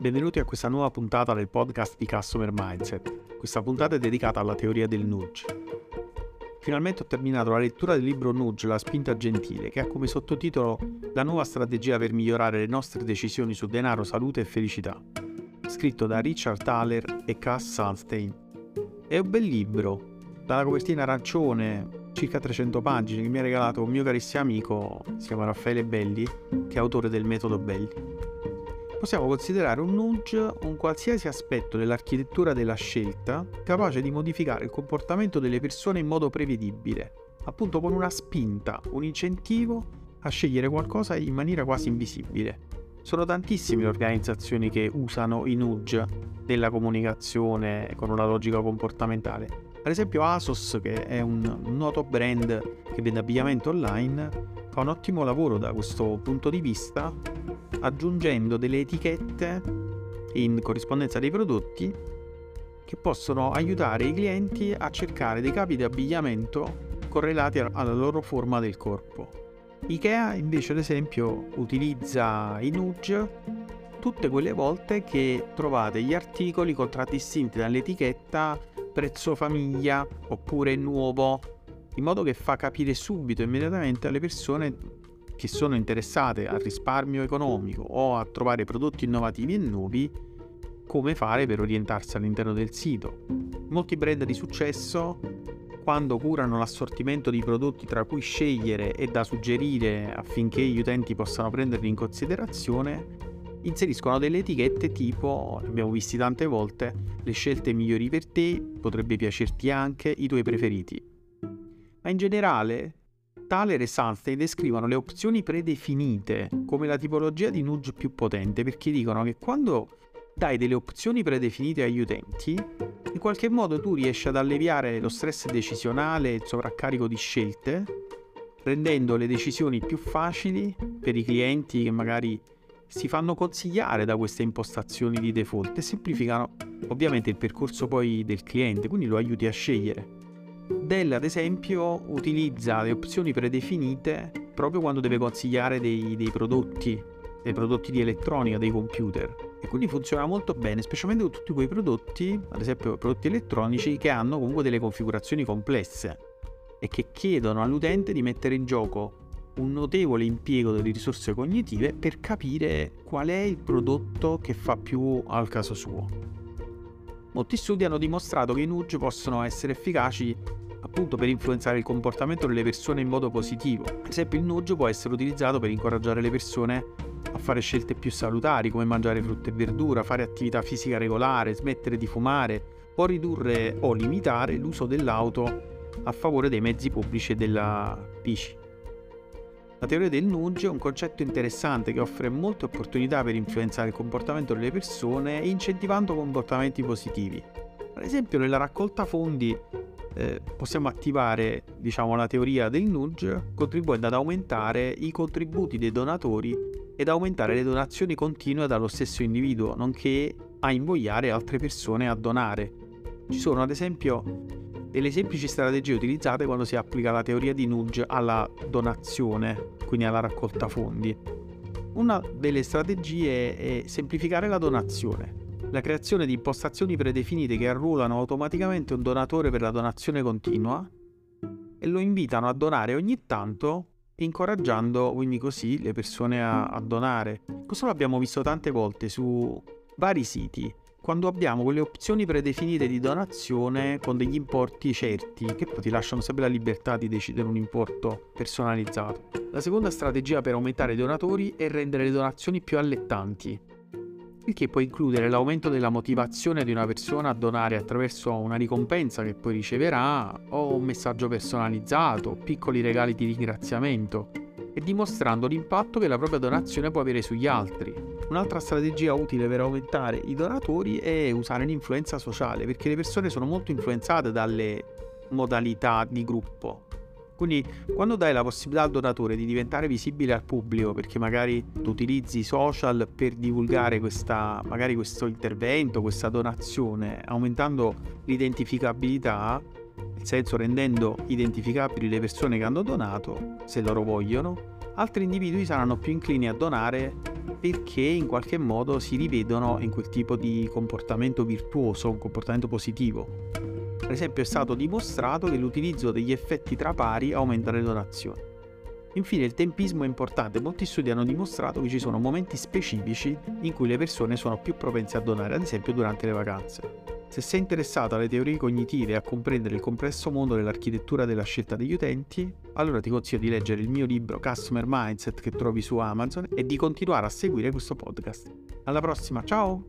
Benvenuti a questa nuova puntata del podcast di Customer Mindset. Questa puntata è dedicata alla teoria del nudge. Finalmente ho terminato la lettura del libro Nudge, la spinta gentile, che ha come sottotitolo La nuova strategia per migliorare le nostre decisioni su denaro, salute e felicità, scritto da Richard Thaler e Cass Sunstein. È un bel libro, dalla copertina arancione, circa 300 pagine, che mi ha regalato un mio carissimo amico, si chiama Raffaele Belli, che è autore del metodo Belli possiamo considerare un nudge un qualsiasi aspetto dell'architettura della scelta capace di modificare il comportamento delle persone in modo prevedibile, appunto con una spinta, un incentivo a scegliere qualcosa in maniera quasi invisibile. Sono tantissime le organizzazioni che usano i nudge nella comunicazione con una logica comportamentale. Ad esempio Asos, che è un noto brand che vende abbigliamento online, fa un ottimo lavoro da questo punto di vista aggiungendo delle etichette in corrispondenza dei prodotti che possono aiutare i clienti a cercare dei capi di abbigliamento correlati alla loro forma del corpo. IKEA invece ad esempio utilizza i nudge tutte quelle volte che trovate gli articoli contraddistinti dall'etichetta prezzo famiglia oppure nuovo in modo che fa capire subito immediatamente alle persone che sono interessate al risparmio economico o a trovare prodotti innovativi e nuovi, come fare per orientarsi all'interno del sito. Molti brand di successo, quando curano l'assortimento di prodotti tra cui scegliere e da suggerire affinché gli utenti possano prenderli in considerazione, inseriscono delle etichette tipo, abbiamo visti tante volte, le scelte migliori per te, potrebbe piacerti anche, i tuoi preferiti. Ma in generale Thaler e Sunstein descrivono le opzioni predefinite come la tipologia di nudge più potente perché dicono che quando dai delle opzioni predefinite agli utenti, in qualche modo tu riesci ad alleviare lo stress decisionale e il sovraccarico di scelte, rendendo le decisioni più facili per i clienti che magari si fanno consigliare da queste impostazioni di default e semplificano ovviamente il percorso poi del cliente, quindi lo aiuti a scegliere. Dell, ad esempio, utilizza le opzioni predefinite proprio quando deve consigliare dei, dei prodotti, dei prodotti di elettronica, dei computer. E quindi funziona molto bene, specialmente con tutti quei prodotti, ad esempio prodotti elettronici, che hanno comunque delle configurazioni complesse e che chiedono all'utente di mettere in gioco un notevole impiego delle risorse cognitive per capire qual è il prodotto che fa più al caso suo. Molti studi hanno dimostrato che i nudge possono essere efficaci appunto per influenzare il comportamento delle persone in modo positivo. Ad esempio il nudge può essere utilizzato per incoraggiare le persone a fare scelte più salutari come mangiare frutta e verdura, fare attività fisica regolare, smettere di fumare o ridurre o limitare l'uso dell'auto a favore dei mezzi pubblici e della bici. La teoria del nudge è un concetto interessante che offre molte opportunità per influenzare il comportamento delle persone incentivando comportamenti positivi. Ad esempio nella raccolta fondi eh, possiamo attivare diciamo, la teoria del nudge contribuendo ad aumentare i contributi dei donatori ed aumentare le donazioni continue dallo stesso individuo, nonché a invogliare altre persone a donare. Ci sono ad esempio delle semplici strategie utilizzate quando si applica la teoria di nudge alla donazione, quindi alla raccolta fondi. Una delle strategie è semplificare la donazione la creazione di impostazioni predefinite che arruolano automaticamente un donatore per la donazione continua e lo invitano a donare ogni tanto, incoraggiando quindi così le persone a, a donare. Questo l'abbiamo visto tante volte su vari siti, quando abbiamo quelle opzioni predefinite di donazione con degli importi certi, che poi ti lasciano sempre la libertà di decidere un importo personalizzato. La seconda strategia per aumentare i donatori è rendere le donazioni più allettanti il che può includere l'aumento della motivazione di una persona a donare attraverso una ricompensa che poi riceverà o un messaggio personalizzato, piccoli regali di ringraziamento e dimostrando l'impatto che la propria donazione può avere sugli altri. Un'altra strategia utile per aumentare i donatori è usare l'influenza sociale, perché le persone sono molto influenzate dalle modalità di gruppo. Quindi quando dai la possibilità al donatore di diventare visibile al pubblico, perché magari tu utilizzi i social per divulgare questa, questo intervento, questa donazione, aumentando l'identificabilità, nel senso rendendo identificabili le persone che hanno donato, se loro vogliono, altri individui saranno più inclini a donare perché in qualche modo si rivedono in quel tipo di comportamento virtuoso, un comportamento positivo. Per esempio è stato dimostrato che l'utilizzo degli effetti tra pari aumenta le donazioni. Infine il tempismo è importante, molti studi hanno dimostrato che ci sono momenti specifici in cui le persone sono più propense a donare, ad esempio durante le vacanze. Se sei interessato alle teorie cognitive e a comprendere il complesso mondo dell'architettura della scelta degli utenti, allora ti consiglio di leggere il mio libro Customer Mindset che trovi su Amazon e di continuare a seguire questo podcast. Alla prossima, ciao!